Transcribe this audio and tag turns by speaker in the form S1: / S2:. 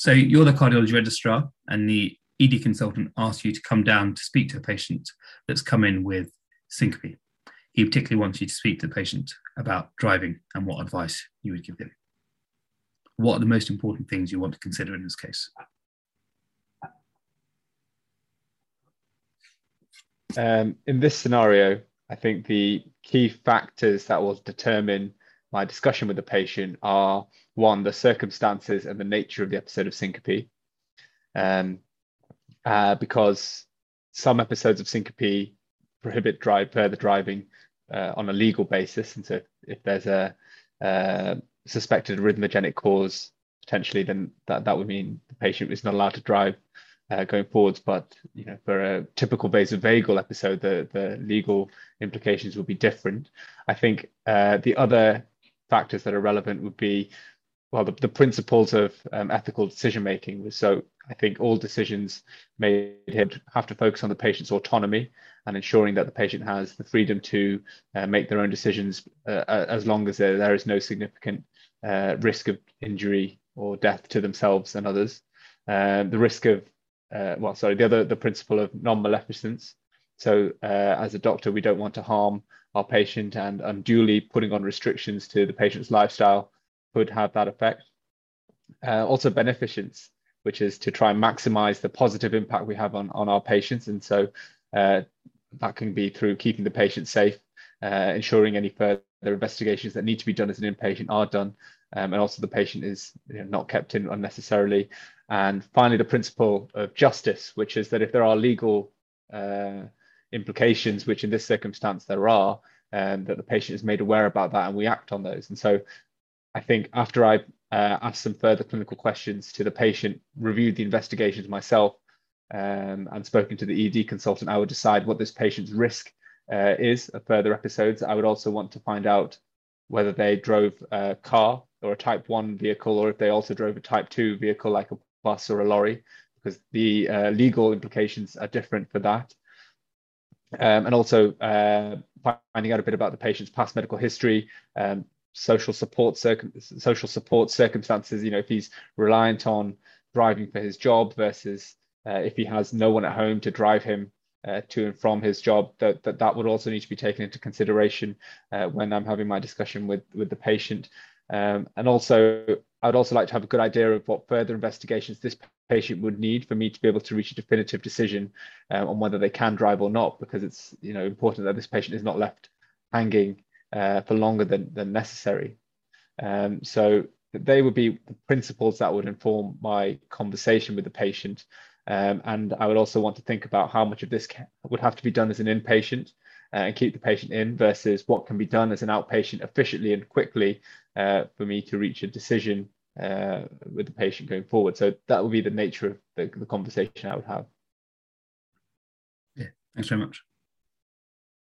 S1: So you're the cardiology registrar, and the ED consultant asks you to come down to speak to a patient that's come in with syncope. He particularly wants you to speak to the patient about driving and what advice you would give him. What are the most important things you want to consider in this case?
S2: Um, in this scenario, I think the key factors that will determine my discussion with the patient are one, the circumstances and the nature of the episode of syncope. Um, uh, because some episodes of syncope prohibit drive further driving uh, on a legal basis, and so if there's a uh, suspected arrhythmogenic cause potentially, then that, that would mean the patient is not allowed to drive uh, going forwards. But you know, for a typical vasovagal episode, the the legal implications will be different. I think uh, the other factors that are relevant would be well the, the principles of um, ethical decision making. So I think all decisions made have to focus on the patient's autonomy and ensuring that the patient has the freedom to uh, make their own decisions uh, as long as there, there is no significant uh, risk of injury or death to themselves and others. Um, the risk of, uh, well, sorry, the other, the principle of non-maleficence. So uh, as a doctor, we don't want to harm our patient and unduly putting on restrictions to the patient's lifestyle could have that effect. Uh, also beneficence, which is to try and maximize the positive impact we have on, on our patients. And so uh, that can be through keeping the patient safe, uh, ensuring any further investigations that need to be done as an inpatient are done, um, and also the patient is you know, not kept in unnecessarily. And finally, the principle of justice, which is that if there are legal uh, implications, which in this circumstance there are, um, that the patient is made aware about that and we act on those. And so I think after I uh, asked some further clinical questions to the patient, reviewed the investigations myself, um, and spoken to the ED consultant, I would decide what this patient's risk uh, is of further episodes. I would also want to find out whether they drove a car or a type 1 vehicle, or if they also drove a type 2 vehicle like a bus or a lorry, because the uh, legal implications are different for that. Um, and also uh, finding out a bit about the patient's past medical history, um, social support circum- social support circumstances. You know, if he's reliant on driving for his job versus uh, if he has no one at home to drive him uh, to and from his job, that, that that would also need to be taken into consideration uh, when I'm having my discussion with with the patient. Um, and also, I'd also like to have a good idea of what further investigations this patient would need for me to be able to reach a definitive decision um, on whether they can drive or not, because it's you know important that this patient is not left hanging uh, for longer than, than necessary. Um, so they would be the principles that would inform my conversation with the patient. Um, and I would also want to think about how much of this would have to be done as an inpatient and keep the patient in versus what can be done as an outpatient efficiently and quickly uh, for me to reach a decision uh, with the patient going forward. So that would be the nature of the, the conversation I would have.
S1: Yeah, thanks very much.